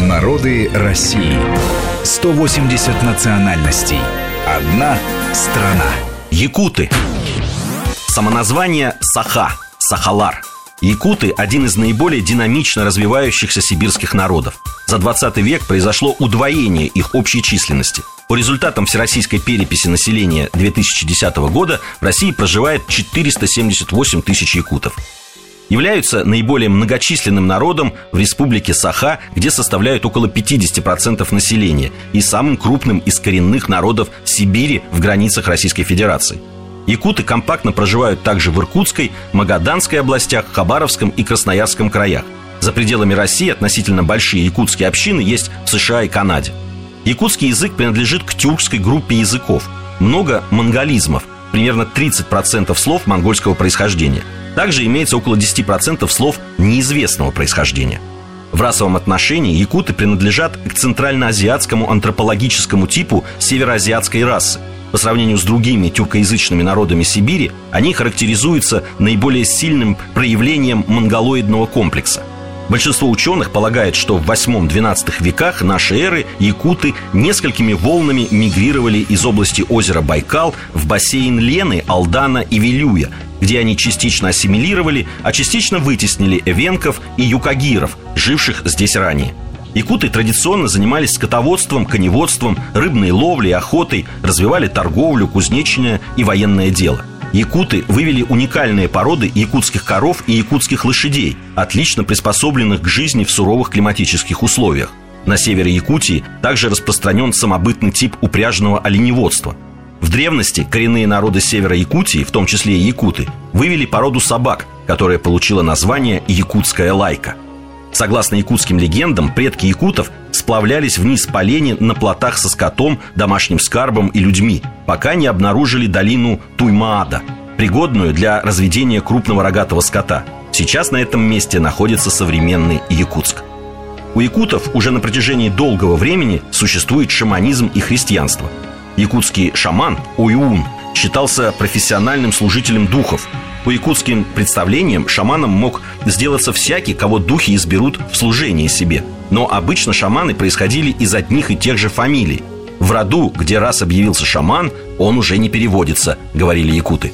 Народы России. 180 национальностей. Одна страна. Якуты. Самоназвание Саха, Сахалар. Якуты – один из наиболее динамично развивающихся сибирских народов. За 20 век произошло удвоение их общей численности. По результатам Всероссийской переписи населения 2010 года в России проживает 478 тысяч якутов являются наиболее многочисленным народом в республике Саха, где составляют около 50% населения, и самым крупным из коренных народов Сибири в границах Российской Федерации. Якуты компактно проживают также в Иркутской, Магаданской областях, Хабаровском и Красноярском краях. За пределами России относительно большие якутские общины есть в США и Канаде. Якутский язык принадлежит к тюркской группе языков. Много монголизмов, примерно 30% слов монгольского происхождения – также имеется около 10% слов неизвестного происхождения. В расовом отношении якуты принадлежат к центральноазиатскому антропологическому типу североазиатской расы. По сравнению с другими тюркоязычными народами Сибири, они характеризуются наиболее сильным проявлением монголоидного комплекса. Большинство ученых полагает, что в 8-12 веках нашей эры якуты несколькими волнами мигрировали из области озера Байкал в бассейн Лены, Алдана и Вилюя, где они частично ассимилировали, а частично вытеснили эвенков и юкагиров, живших здесь ранее. Якуты традиционно занимались скотоводством, коневодством, рыбной ловлей, охотой, развивали торговлю, кузнечное и военное дело. Якуты вывели уникальные породы якутских коров и якутских лошадей, отлично приспособленных к жизни в суровых климатических условиях. На севере Якутии также распространен самобытный тип упряжного оленеводства – в древности коренные народы севера Якутии, в том числе и якуты, вывели породу собак, которая получила название якутская лайка. Согласно якутским легендам, предки якутов сплавлялись вниз по лени на плотах со скотом, домашним скарбом и людьми, пока не обнаружили долину Туймаада, пригодную для разведения крупного рогатого скота. Сейчас на этом месте находится современный Якутск. У якутов уже на протяжении долгого времени существует шаманизм и христианство – Якутский шаман Уюн считался профессиональным служителем духов. По якутским представлениям шаманом мог сделаться всякий, кого духи изберут в служение себе. Но обычно шаманы происходили из одних и тех же фамилий. В роду, где раз объявился шаман, он уже не переводится, говорили якуты.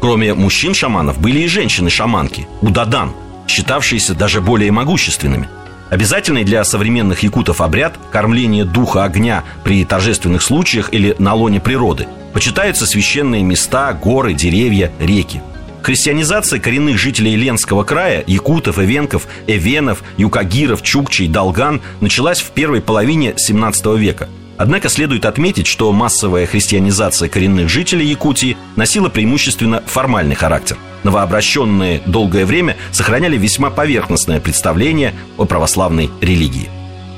Кроме мужчин-шаманов были и женщины-шаманки, удадан, считавшиеся даже более могущественными – Обязательный для современных якутов обряд кормления духа огня при торжественных случаях или на лоне природы. Почитаются священные места, горы, деревья, реки. Христианизация коренных жителей Ленского края, якутов, эвенков, эвенов, юкагиров, чукчей, долган началась в первой половине 17 века. Однако следует отметить, что массовая христианизация коренных жителей Якутии носила преимущественно формальный характер – новообращенные долгое время сохраняли весьма поверхностное представление о православной религии.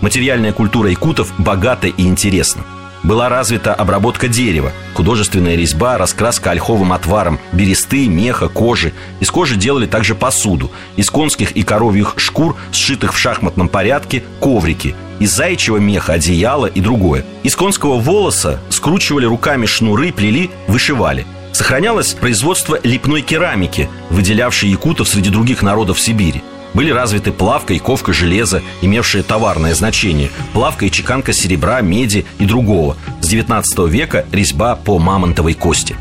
Материальная культура якутов богата и интересна. Была развита обработка дерева, художественная резьба, раскраска ольховым отваром, бересты, меха, кожи. Из кожи делали также посуду. Из конских и коровьих шкур, сшитых в шахматном порядке, коврики. Из заячьего меха одеяло и другое. Из конского волоса скручивали руками шнуры, плели, вышивали – Сохранялось производство лепной керамики, выделявшей якутов среди других народов Сибири. Были развиты плавка и ковка железа, имевшие товарное значение, плавка и чеканка серебра, меди и другого. С 19 века резьба по мамонтовой кости.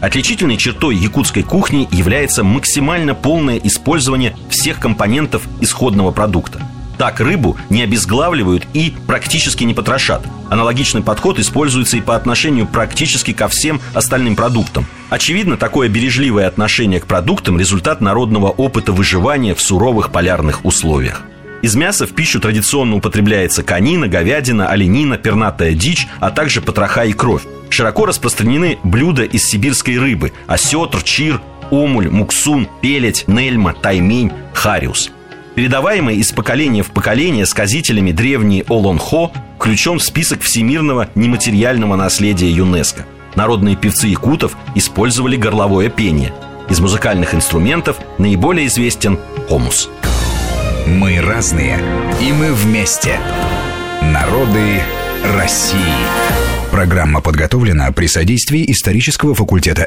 Отличительной чертой якутской кухни является максимально полное использование всех компонентов исходного продукта – так рыбу не обезглавливают и практически не потрошат. Аналогичный подход используется и по отношению практически ко всем остальным продуктам. Очевидно, такое бережливое отношение к продуктам – результат народного опыта выживания в суровых полярных условиях. Из мяса в пищу традиционно употребляется конина, говядина, оленина, пернатая дичь, а также потроха и кровь. Широко распространены блюда из сибирской рыбы – осетр, чир, омуль, муксун, пелеть, нельма, таймень, хариус – передаваемый из поколения в поколение сказителями древний Олонхо, включен в список всемирного нематериального наследия ЮНЕСКО. Народные певцы якутов использовали горловое пение. Из музыкальных инструментов наиболее известен хомус. Мы разные, и мы вместе. Народы России. Программа подготовлена при содействии исторического факультета